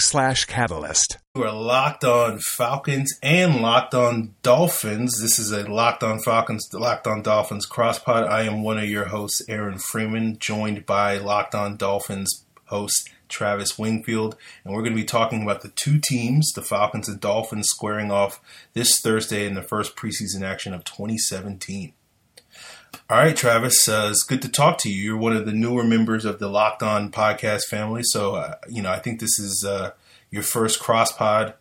slash catalyst. Are locked on Falcons and locked on Dolphins. This is a locked on Falcons, locked on Dolphins crosspod. I am one of your hosts, Aaron Freeman, joined by locked on Dolphins host Travis Wingfield, and we're going to be talking about the two teams, the Falcons and Dolphins, squaring off this Thursday in the first preseason action of 2017. All right, Travis, uh, it's good to talk to you. You're one of the newer members of the Locked On podcast family, so uh, you know I think this is uh, your first cross pod.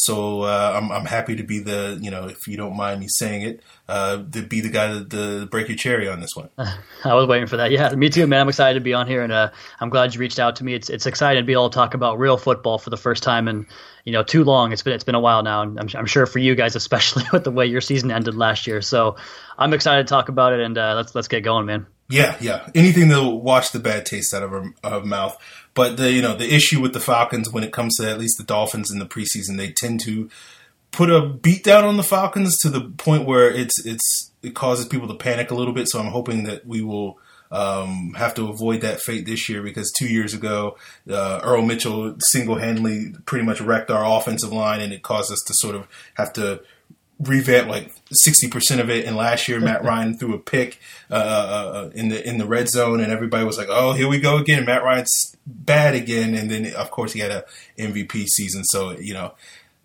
So uh, I'm, I'm happy to be the you know if you don't mind me saying it, uh, to be the guy to, to break your cherry on this one. I was waiting for that. Yeah, me too, man. I'm excited to be on here, and uh, I'm glad you reached out to me. It's it's exciting to be able to talk about real football for the first time in you know too long. It's been it's been a while now, and I'm, I'm sure for you guys, especially with the way your season ended last year. So I'm excited to talk about it, and uh, let's let's get going, man. Yeah, yeah. Anything to wash the bad taste out of our, our mouth. But the you know the issue with the Falcons when it comes to at least the Dolphins in the preseason, they tend to put a beat down on the Falcons to the point where it's it's it causes people to panic a little bit. So I'm hoping that we will um, have to avoid that fate this year because two years ago, uh, Earl Mitchell single handedly pretty much wrecked our offensive line, and it caused us to sort of have to revamp like sixty percent of it. And last year, Matt Ryan threw a pick uh, uh, in the in the red zone, and everybody was like, "Oh, here we go again." Matt Ryan's bad again, and then of course he had a MVP season. So you know,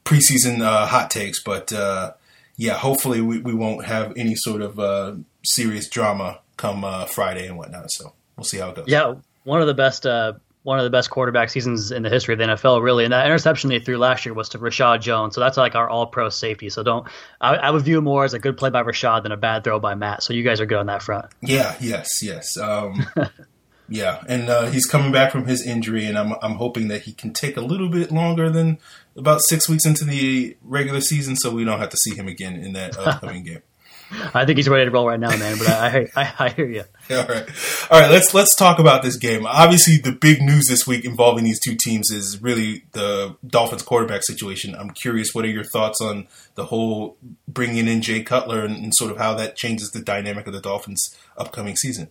preseason uh, hot takes, but uh, yeah, hopefully we, we won't have any sort of uh, serious drama come uh, Friday and whatnot. So we'll see how it goes. Yeah, one of the best one of the best quarterback seasons in the history of the NFL, really. And that interception they threw last year was to Reshad Jones. So that's like our all pro safety. So don't, I, I, would view more as a good play by Reshad than a bad throw by Matt. So you guys are good on that front. Yeah, yes, yes. Um, yeah. And uh, he's coming back from his injury, and I'm, I'm hoping that he can take a little bit longer than about six weeks into the regular season so we don't have to see him again in that upcoming game. I think he's ready to roll right now, man. But I, I, I hear you. All right, all right. Let's let's talk about this game. Obviously, the big news this week involving these two teams is really the Dolphins quarterback situation. I'm curious, what are your thoughts on the whole bringing in Jay Cutler and, and sort of how that changes the dynamic of the Dolphins' upcoming season?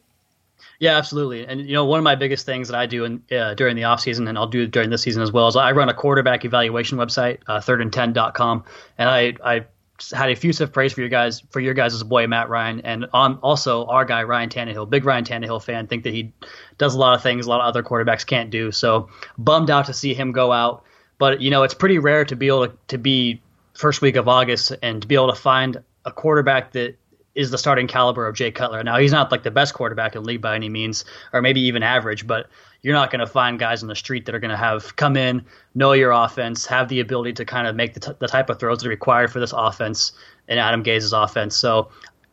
Yeah, absolutely. And you know, one of my biggest things that I do in, uh, during the off season, and I'll do during this season as well, is I run a quarterback evaluation website, uh, thirdand10.com, and I I had effusive praise for your guys for your guys' as a boy Matt Ryan and on also our guy Ryan Tannehill, big Ryan Tannehill fan. Think that he does a lot of things a lot of other quarterbacks can't do. So bummed out to see him go out. But you know it's pretty rare to be able to, to be first week of August and to be able to find a quarterback that is the starting caliber of Jay Cutler. Now he's not like the best quarterback in the league by any means, or maybe even average, but you're not going to find guys on the street that are going to have come in, know your offense, have the ability to kind of make the, t- the type of throws that are required for this offense and Adam Gase's offense. So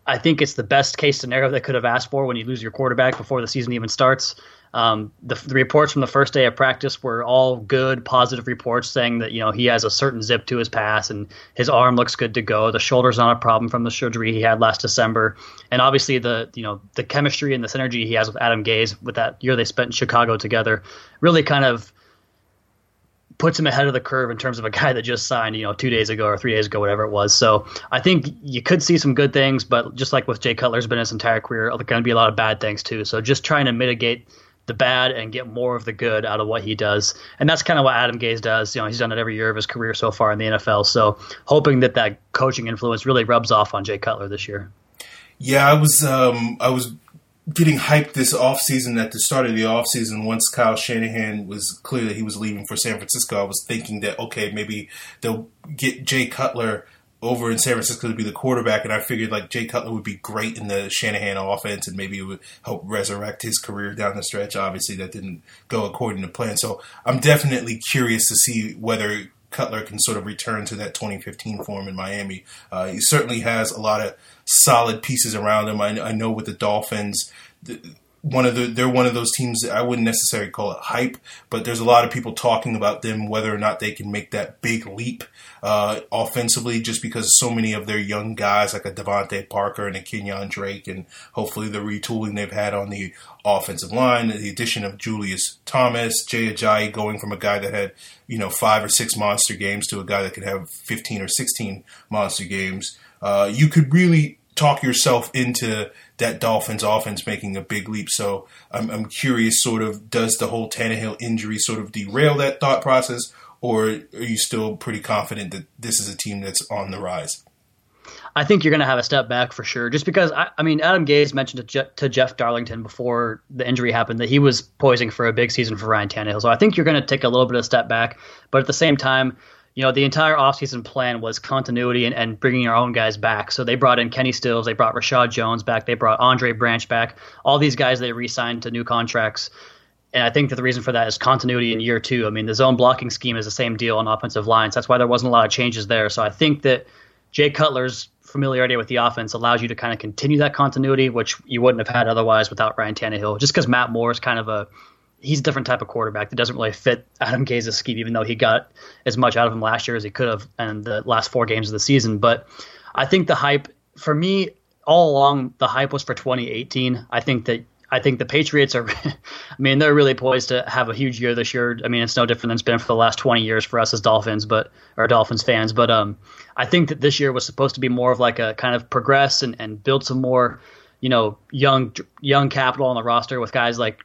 I think it's the best case scenario they could have asked for when you lose your quarterback before the season even starts. Um, the, the, reports from the first day of practice were all good, positive reports saying that you know he has a certain zip to his pass and his arm looks good to go. The shoulder's not a problem from the surgery he had last December, and obviously the you know the chemistry and the synergy he has with Adam Gase with that year they spent in Chicago together really kind of puts him ahead of the curve in terms of a guy that just signed, you know, two days ago or three days ago, whatever it was. So I think you could see some good things, but just like with Jay Cutler's been his entire career, there's going to be a lot of bad things too. So just trying to mitigate the bad and get more of the good out of what he does. And that's kind of what Adam Gase does. You know, he's done it every year of his career so far in the NFL. So hoping that that coaching influence really rubs off on Jay Cutler this year. Yeah, I was um, I was getting hyped this offseason at the start of the offseason once Kyle Shanahan was clear that he was leaving for San Francisco, I was thinking that okay, maybe they'll get Jay Cutler over in San Francisco to be the quarterback, and I figured like Jay Cutler would be great in the Shanahan offense, and maybe it would help resurrect his career down the stretch. Obviously, that didn't go according to plan, so I'm definitely curious to see whether Cutler can sort of return to that 2015 form in Miami. Uh, he certainly has a lot of solid pieces around him. I, I know with the Dolphins. The, one of the they're one of those teams that I wouldn't necessarily call it hype, but there's a lot of people talking about them whether or not they can make that big leap uh, offensively, just because so many of their young guys like a DeVante Parker and a Kenyan Drake, and hopefully the retooling they've had on the offensive line, the addition of Julius Thomas, Jay Ajayi going from a guy that had you know five or six monster games to a guy that could have 15 or 16 monster games. Uh, you could really talk yourself into that Dolphins offense making a big leap. So I'm, I'm curious, sort of, does the whole Tannehill injury sort of derail that thought process, or are you still pretty confident that this is a team that's on the rise? I think you're going to have a step back for sure. Just because, I, I mean, Adam Gase mentioned to, Je- to, Jeff Darlington before the injury happened that he was poising for a big season for Ryan Tannehill. So I think you're going to take a little bit of a step back. But at the same time, you know, the entire offseason plan was continuity and, and bringing our own guys back. So they brought in Kenny Stills, they brought Reshad Jones back, they brought Andre Branch back. All these guys they re-signed to new contracts. And I think that the reason for that is continuity in year two. I mean, the zone blocking scheme is the same deal on offensive lines. That's why there wasn't a lot of changes there. So I think that Jay Cutler's familiarity with the offense allows you to kind of continue that continuity, which you wouldn't have had otherwise without Ryan Tannehill. Just because Matt Moore is kind of a he's a different type of quarterback that doesn't really fit Adam Gase's scheme, even though he got as much out of him last year as he could have in the last four games of the season. But I think the hype for me all along the hype was for 2018. I think that I think the Patriots are, I mean, they're really poised to have a huge year this year. I mean, it's no different than it's been for the last 20 years for us as Dolphins, but or Dolphins fans. But um, I think that this year was supposed to be more of like a kind of progress and, and build some more, you know, young young capital on the roster with guys like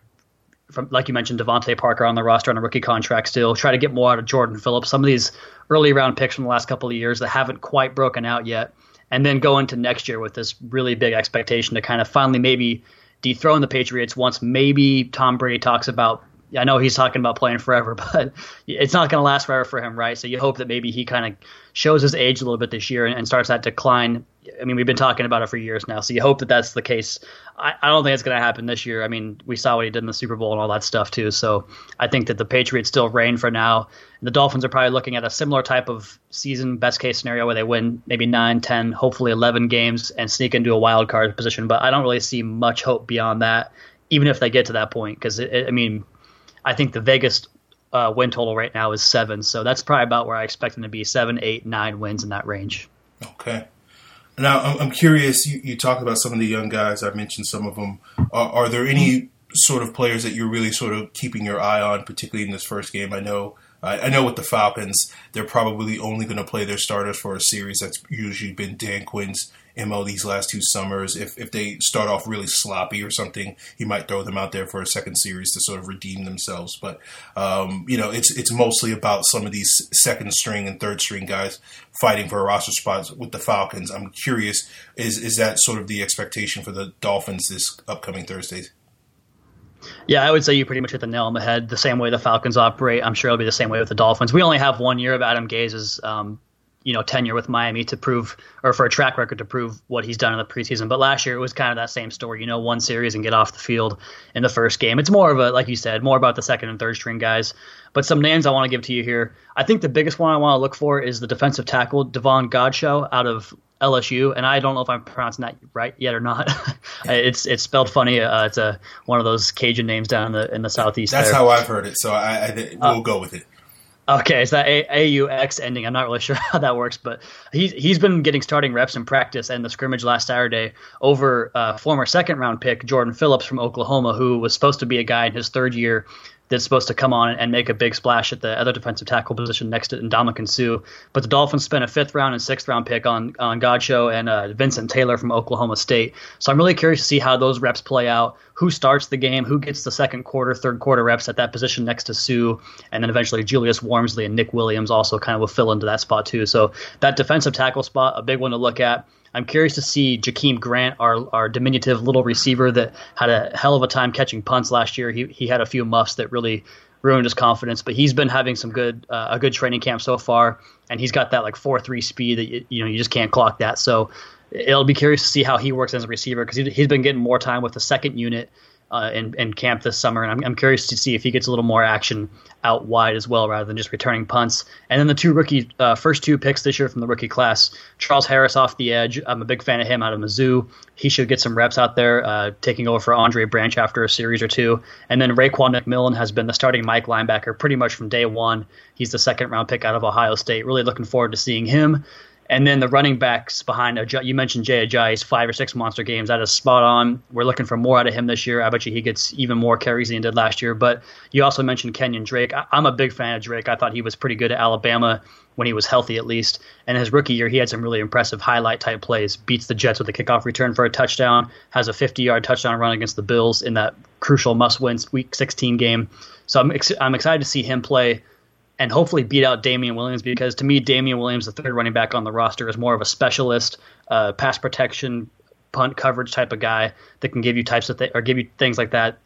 from like you mentioned, DeVante Parker on the roster on a rookie contract still. Try to get more out of Jordan Phillips. Some of these early round picks from the last couple of years that haven't quite broken out yet, and then go into next year with this really big expectation to kind of finally maybe dethrone the Patriots once maybe Tom Brady talks about. I know he's talking about playing forever, but it's not going to last forever for him, right? So you hope that maybe he kind of shows his age a little bit this year and, and starts that decline I mean, we've been talking about it for years now, so you hope that that's the case. I, I don't think it's going to happen this year. I mean, we saw what he did in the Super Bowl and all that stuff too. So I think that the Patriots still reign for now. The Dolphins are probably looking at a similar type of season, best case scenario, where they win maybe 9, 10, hopefully 11 games and sneak into a wild card position. But I don't really see much hope beyond that, even if they get to that point. Because I mean, I think the Vegas uh, win total right now is seven, so that's probably about where I expect them to be seven, eight, nine wins in that range. Okay. Now, I'm curious. You, you talked about some of the young guys. I mentioned some of them. Are, are, there any sort of players that you're really sort of keeping your eye on, particularly in this first game? I know, I, I know with the Falcons, they're probably only going to play their starters for a series. That's usually been Dan Quinn's MO these last two summers. If if they start off really sloppy or something, he might throw them out there for a second series to sort of redeem themselves. But um, you know, it's it's mostly about some of these second string and third string guys fighting for roster spots with the Falcons. I'm curious, is is that sort of the expectation for the Dolphins this upcoming Thursday? Yeah, I would say you pretty much hit the nail on the head. The same way the Falcons operate, I'm sure it'll be the same way with the Dolphins. We only have one year of Adam Gase's um, you know tenure with Miami to prove or for a track record to prove what he's done in the preseason. But last year it was kind of that same story. You know, one series and get off the field in the first game. It's more of a like you said, more about the second and third string guys. But some names I want to give to you here. I think the biggest one I want to look for is the defensive tackle Davon Godchaux out of LSU, and I don't know if I'm pronouncing that right yet or not. it's it's spelled funny. Uh, it's a one of those Cajun names down in the in the southeast. That's there. how I've heard it. So I, I we'll uh, go with it. Okay, it's that A U X ending. I'm not really sure how that works, but he's he's been getting starting reps in practice and the scrimmage last Saturday over uh, former second round pick Jordan Phillips from Oklahoma, who was supposed to be a guy in his third year that's supposed to come on and make a big splash at the other defensive tackle position next to Ndamukong Suh. But the Dolphins spent a fifth round and sixth round pick on on Godchaux and uh, Vincent Taylor from Oklahoma State. So I'm really curious to see how those reps play out. Who starts the game? Who gets the second quarter, third quarter reps at that position next to Suh? And then eventually Julius Warmsley and Nick Williams also kind of will fill into that spot too. So that defensive tackle spot, a big one to look at. I'm curious to see Jakeem Grant, our our diminutive little receiver that had a hell of a time catching punts last year. He he had a few muffs that really ruined his confidence, but he's been having some good uh, a good training camp so far, and he's got that like four three speed that you, you know you just can't clock that. So it'll be curious to see how he works as a receiver because he, he's been getting more time with the second unit uh, in, in camp this summer, and I'm, I'm curious to see if he gets a little more action out wide as well, rather than just returning punts. And then the two rookie uh, first two picks this year from the rookie class, Charles Harris off the edge. I'm a big fan of him out of Mizzou. He should get some reps out there, uh, taking over for Andre Branch after a series or two. And then Raekwon McMillan has been the starting Mike linebacker pretty much from day one. He's the second round pick out of Ohio State. Really looking forward to seeing him. And then the running backs behind you mentioned Jay Ajayi's five or six monster games. That is spot on. We're looking for more out of him this year. I bet you he gets even more carries than he did last year. But you also mentioned Kenyan Drake. I, am a big fan of Drake. I thought he was pretty good at Alabama when he was healthy, at least. And his rookie year, he had some really impressive highlight type plays. Beats the Jets with a kickoff return for a touchdown. Has a 50 yard touchdown run against the Bills in that crucial must win Week 16 game. So I'm ex- I'm excited to see him play and hopefully beat out Damien Williams because to me, Damien Williams, the third running back on the roster, is more of a specialist, uh, pass protection, punt coverage type of guy that can give you types of th- or give you things like that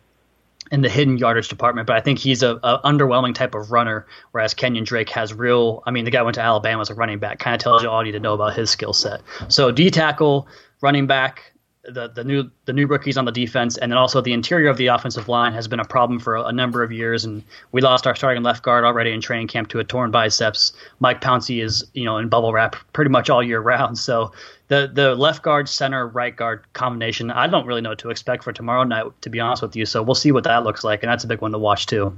in the hidden yardage department. But I think he's a, a, underwhelming type of runner, whereas Kenyan Drake has real. I mean, the guy went to Alabama as a running back, kind of tells you all you need to know about his skill set. So D tackle, running back, the the new the new rookies on the defense, and then also the interior of the offensive line has been a problem for a, a, number of years. And we lost our starting left guard already in training camp to a torn biceps. Mike Pouncey is you know in bubble wrap pretty much all year round. So the the left guard, center, right guard combination, I don't really know what to expect for tomorrow night, to be honest with you. So we'll see what that looks like, and that's a big one to watch too.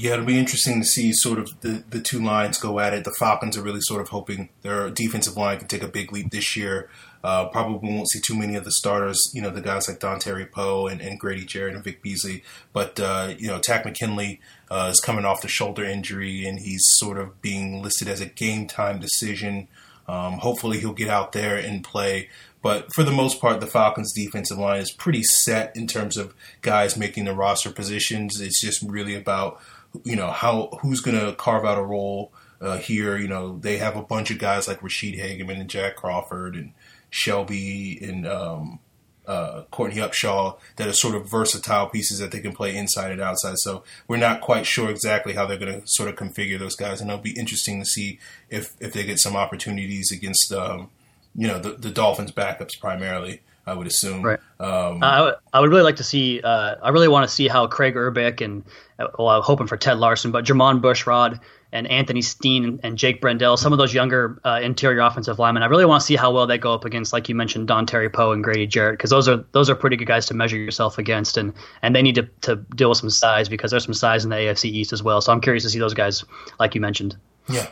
Yeah, it'll be interesting to see sort of the, the two lines go at it. The Falcons are really sort of hoping their defensive line can take a big leap this year. Uh, probably won't see too many of the starters, you know, the guys like Dontari Poe and, and, Grady Jarrett and Vic Beasley. But, uh, you know, Takk McKinley uh, is coming off the shoulder injury and he's sort of being listed as a game time decision. Um, hopefully he'll get out there and play. But for the most part, the Falcons' defensive line is pretty set in terms of guys making the roster positions. It's just really about you know how who's going to carve out a role uh, here. You know they have a bunch of guys like Ra'Shede Hageman and Jack Crawford and Shelby and um, uh, Courtney Upshaw that are sort of versatile pieces that they can play inside and outside. So we're not quite sure exactly how they're going to sort of configure those guys, and it'll be interesting to see if if they get some opportunities against um, you know the, the Dolphins backups primarily. I would assume. Right. Um, I, would, would really like to see. Uh, I really want to see how Kraig Urbik and uh, well, I'm hoping for Ted Larsen, but Jermon Bushrod and Anthony Steen and Jake Brendel, some of those younger uh, interior offensive linemen. I really want to see how well they go up against, like you mentioned, Dontari Poe and Grady Jarrett, because those are those are pretty good guys to measure yourself against, and and they need to to deal with some size because there's some size in the AFC East as well. So I'm curious to see those guys, like you mentioned. Yeah,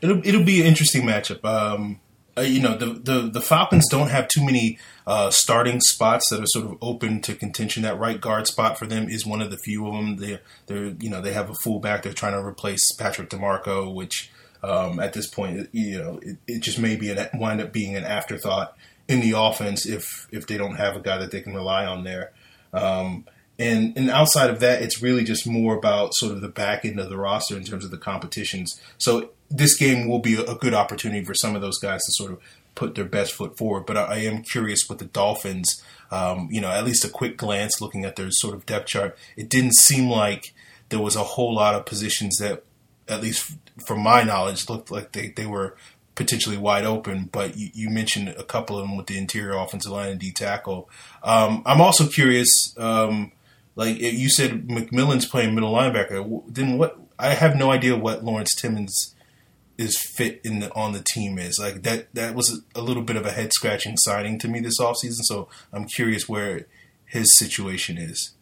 it'll it'll be an interesting matchup. Um, uh, you know, the, the, the Falcons don't have too many uh, starting spots that are sort of open to contention. That right guard spot for them is one of the few of them. They they're you know they have a fullback. They're trying to replace Patrick DiMarco, which um, at this point you know it, it just may be an, wind up being an afterthought in the offense if if they don't have a guy that they can rely on there. Um, and and outside of that, it's really just more about sort of the back end of the roster in terms of the competitions. So this game will be a good opportunity for some of those guys to sort of put their best foot forward. But I, I am curious with the Dolphins. Um, you know, at least a quick glance looking at their sort of depth chart, it didn't seem like there was a whole lot of positions that, at least from my knowledge, looked like they, they were potentially wide open. But you, you mentioned a couple of them with the interior offensive line and D tackle. Um, I'm also curious. Um, like you said, McMillan's playing middle linebacker. Then what? I have no idea what Lawrence Timmons is fit in the, on the team is. Like that that was a little bit of a head scratching signing to me this offseason. So I'm curious where his situation is.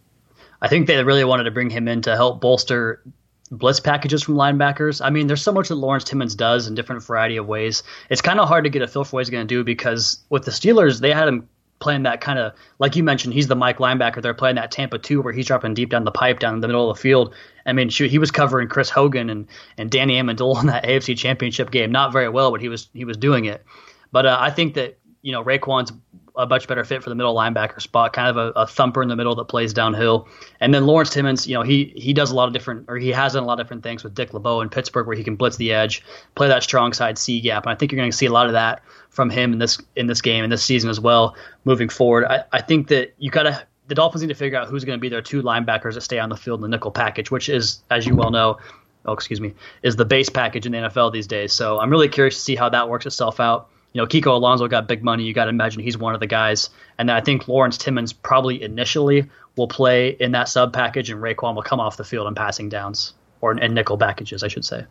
I think they really wanted to bring him in to help bolster blitz packages from linebackers. I mean, there's so much that Lawrence Timmons does in different variety of ways. It's kind of hard to get a feel for what he's going to do because with the Steelers, they had him playing that kind of like you mentioned, he's the Mike linebacker. They're playing that Tampa two where he's dropping deep down the pipe down in the middle of the field. I mean, shoot, he was covering Chris Hogan and and Danny Amendola in that AFC Championship game. Not very well, but he was he was doing it. But uh, I think that you know Raekwon's a much better fit for the middle linebacker spot, kind of a, a, thumper in the middle that plays downhill. And then Lawrence Timmons, you know, he he does a lot of different, or he has done a lot of different things with Dick LeBeau in Pittsburgh, where he can blitz the edge, play that strong side C gap, and I think you're going to see a lot of that from him in this in this game and this season as well moving forward. I, I think that you got to the Dolphins need to figure out who's going to be their two linebackers that stay on the field in the nickel package, which is, as you well know, oh excuse me, is the base package in the NFL these days. So I'm really curious to see how that works itself out. You know, Kiko Alonso got big money. You got to imagine he's one of the guys. And I think Lawrence Timmons probably initially will play in that sub package, and Raekwon will come off the field in passing downs or in nickel packages, I should say.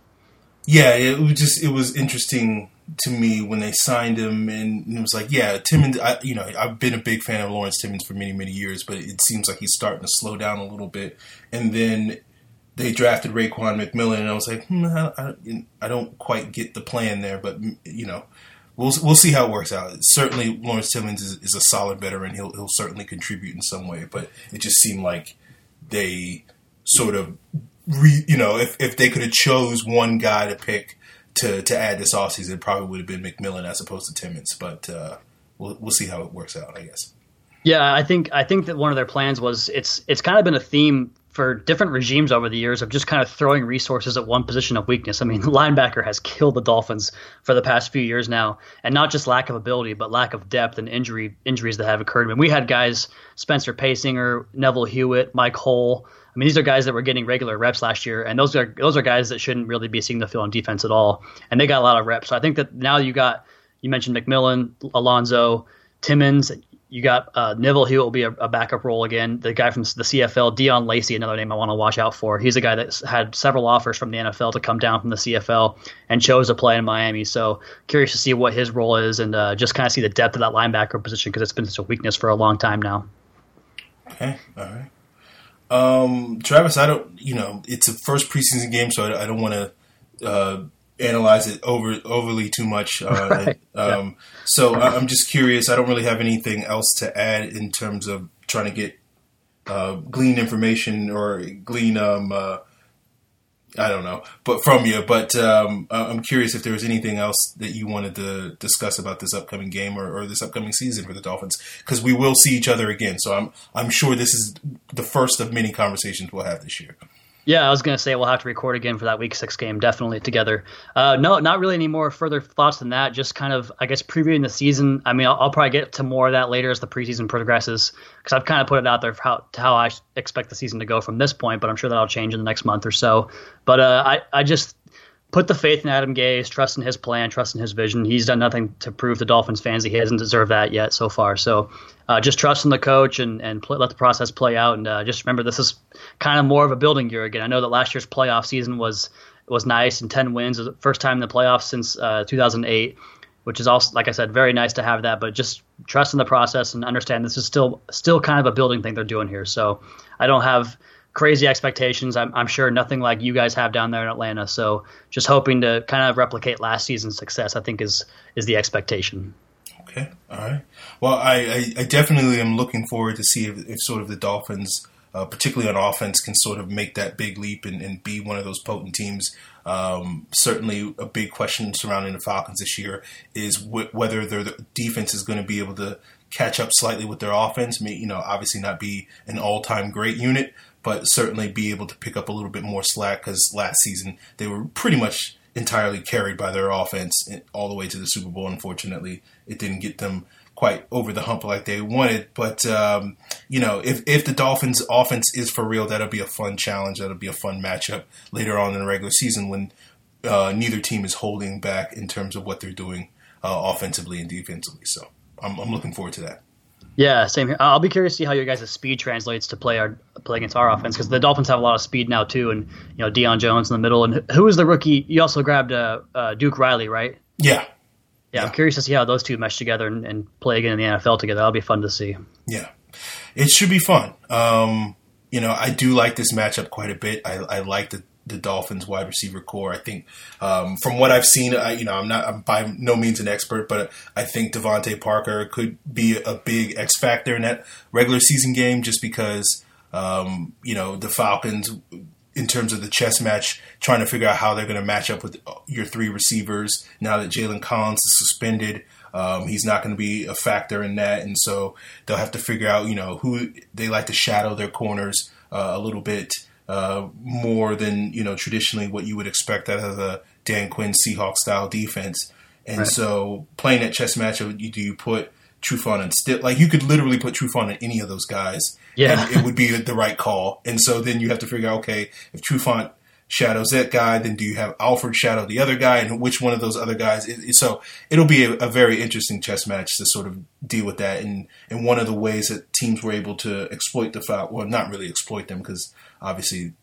Yeah, it was just it was interesting to me when they signed him, and it was like, yeah, Timmons. I, you know, I've been a big fan of Lawrence Timmons for many, many years, but it seems like he's starting to slow down a little bit. And then they drafted Raekwon McMillan, and I was like, hmm, I, I, I, don't quite get the plan there, but you know, we'll we'll see how it works out. Certainly, Lawrence Timmons is, is a solid veteran; he'll he'll certainly contribute in some way. But it just seemed like they sort of, re, you know, if if they could have chose one guy to pick to to add this offseason, it probably would have been McMillan as opposed to Timmons. But uh, we'll we'll see how it works out, I guess. Yeah, I think I think that one of their plans was it's it's kind of been a theme for different regimes over the years of just kind of throwing resources at one position of weakness. I mean, linebacker has killed the Dolphins for the past few years now, and not just lack of ability, but lack of depth and injury injuries that have occurred. I mean, we had guys Spencer Paysinger, Neville Hewitt, Mike Hull. I mean, these are guys that were getting regular reps last year, and those are those are guys that shouldn't really be seeing the field on defense at all, and they got a lot of reps. So I think that now you got you mentioned McMillan, Alonso, Timmons, you got uh, Neville Hewitt will be a, a, backup role again. The guy from the CFL, Deon Lacey, another name I want to watch out for. He's a guy that had several offers from the NFL to come down from the CFL and chose to play in Miami. So curious to see what his role is and uh, just kind of see the depth of that linebacker position because it's been such a weakness for a long time now. Okay, all right. Um, Travis, I don't, you know, it's a first preseason game, so I, I don't want to. Uh, analyze it over overly too much. Uh, right. um, yeah. So I'm just curious. I don't really have anything else to add in terms of trying to get uh, glean information or glean. Um, uh, I don't know, but from you. But um, I'm curious if there was anything else that you wanted to discuss about this upcoming game or, or this upcoming season for the Dolphins, because we will see each other again. So I'm I'm sure this is the first of many conversations we'll have this year. Yeah, I was to say we'll have to record again for that week six game, definitely together. Uh, no, not really any more further thoughts than that. Just kind of, I guess, previewing the season. I mean, I'll, I'll probably get to more of that later as the preseason progresses because I've kind of put it out there for how, how I expect the season to go from this point, but I'm sure that'll change in the next month or so. But uh, I, I just put the faith in Adam Gase, trust in his plan, trust in his vision. He's done nothing to prove the Dolphins fans he hasn't deserved that yet so far. So uh, just trust in the coach and and let the process play out. And uh, just remember, this is kind of more of a building year again. I know that last year's playoff season was was nice and ten wins, the first time in the playoffs since uh, 2008. Which is also, like I said, very nice to have that. But just trust in the process and understand this is still still kind of a building thing they're doing here. So I don't have crazy expectations. I'm, I'm, sure nothing like you guys have down there in Atlanta. So just hoping to kind of replicate last season's success, I think is is the expectation. Okay, all right. Well, I, I, I definitely am looking forward to see if, if sort of the Dolphins, uh, particularly on offense, can sort of make that big leap and, and be one of those potent teams. Um, certainly, a big question surrounding the Falcons this year is whether their defense is going to be able to catch up slightly with their offense. May, you know, obviously not be an all-time great unit, but certainly be able to pick up a little bit more slack because last season they were pretty much entirely carried by their offense all the way to the Super Bowl. Unfortunately, it didn't get them quite over the hump like they wanted. But um, you know, if if the Dolphins' offense is for real, that'll be a fun challenge. That'll be a fun matchup later on in the regular season when uh, neither team is holding back in terms of what they're doing uh, offensively and defensively. So I'm, I'm looking forward to that. Yeah, same here. I'll be curious to see how your guys' speed translates to play our play against our offense because the Dolphins have a lot of speed now too, and you know Deion Jones in the middle, and who is the rookie? You also grabbed uh, uh, Duke Riley, right? Yeah. yeah. yeah. I'm curious to see how those two mesh together and, and, play again in the NFL together. That'll be fun to see. Yeah, it should be fun. Um, you know, I do like this matchup quite a bit. I, I like the the Dolphins wide receiver corps. I think um, from what I've seen, I, you know, I'm not I'm by no means an expert, but I think DeVante Parker could be a big X factor in that regular season game, just because um, you know the Falcons. In terms of the chess match, trying to figure out how they're going to match up with your three receivers now that Jalen Collins is suspended, Um, he's not going to be a factor in that, and so they'll have to figure out, you know, who they like to shadow their corners uh, a little bit uh, more than you know traditionally what you would expect out of a Dan Quinn Seahawks style defense. And right. so playing that chess match, do you put Trufant and still like you could literally put Trufant on any of those guys. Yeah, it would be the right call. And so then you have to figure out okay if Trufant shadows that guy, then do you have Alford shadow the other guy, and which one of those other guys? So it'll be a, a, very interesting chess match to sort of deal with that. And and one of the ways that teams were able to exploit the foul, well, not really exploit them because obviously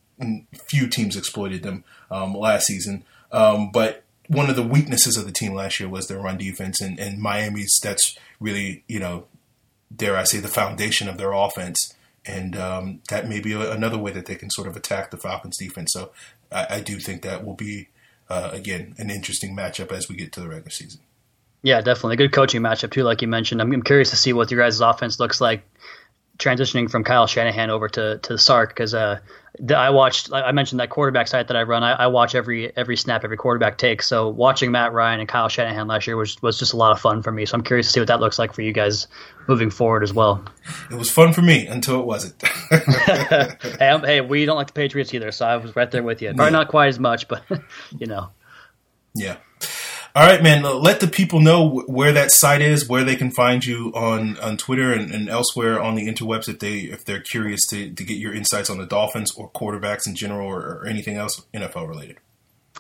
few teams exploited them um, last season, um, but one of the weaknesses of the team last year was their run defense, and, and Miami's that's really you know, dare I say, the foundation of their offense, and um, that may be another way that they can sort of attack the Falcons' defense. So I, I do think that will be uh, again an interesting matchup as we get to the regular season. Yeah, definitely a good coaching matchup too, like you mentioned. I'm, I'm curious to see what your guys' offense looks like transitioning from Kyle Shanahan over to to Sark because uh, I watched. I mentioned that quarterback site that I run. I, I, watch every every snap every quarterback takes. So watching Matt Ryan and Kyle Shanahan last year was was just a lot of fun for me. So I'm curious to see what that looks like for you guys moving forward as well. It was fun for me until it wasn't. hey, hey, we don't like the Patriots either, so I was right there with you. Probably yeah. not quite as much, but you know. Yeah. All right, man. Let the people know where that site is, where they can find you on, on Twitter and, and elsewhere on the interwebs if they if they're curious to, to get your insights on the Dolphins or quarterbacks in general or, or anything else NFL related.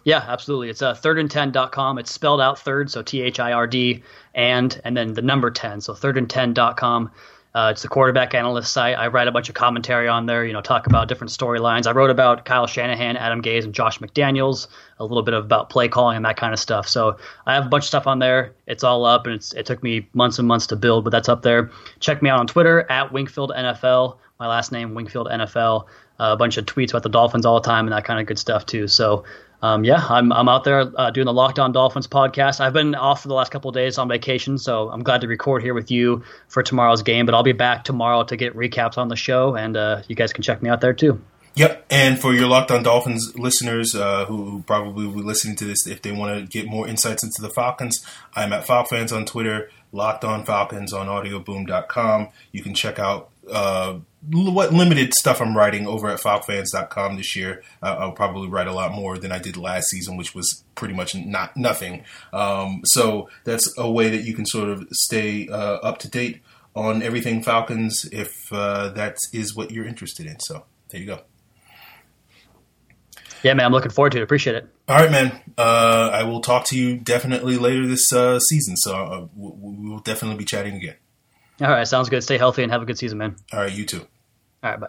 Yeah, absolutely. It's uh, thirdand10.com. It's spelled out third, so T H I R D, and and then the number 10, so thirdand10.com. Uh, it's the quarterback analyst site. I write a bunch of commentary on there, you know, talk about different storylines. I wrote about Kyle Shanahan, Adam Gase, and Josh McDaniels, a little bit about play calling and that kind of stuff. So I have a bunch of stuff on there. It's all up, and it's, it took me months and months to build, but that's up there. Check me out on Twitter at Wingfield NFL. My last name Wingfield NFL. Uh, a bunch of tweets about the Dolphins all the time and that kind of good stuff too. So um, yeah, I'm I'm out there uh, doing the Locked On Dolphins podcast. I've been off for the last couple days on vacation, so I'm glad to record here with you for tomorrow's game. But I'll be back tomorrow to get recaps on the show, and uh, you guys can check me out there too. Yep, and for your Locked On Dolphins listeners uh, who probably will be listening to this, if they want to get more insights into the Falcons, I'm at Falcons on Twitter, Locked On Falcons on AudioBoom.com. You can check out uh, what limited stuff I'm writing over at FalcFans.com this year. Uh, I'll probably write a lot more than I did last season, which was pretty much not nothing. Um, so that's a way that you can sort of stay uh, up to date on everything Falcons if uh, that is what you're interested in. So there you go. Yeah, man, I'm looking forward to it. Appreciate it. All right, man. Uh, I will talk to you definitely later this uh, season. So uh, we will definitely be chatting again. All right, sounds good. Stay healthy and have a good season, man. All right, you too. All right, bye.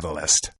catalyst.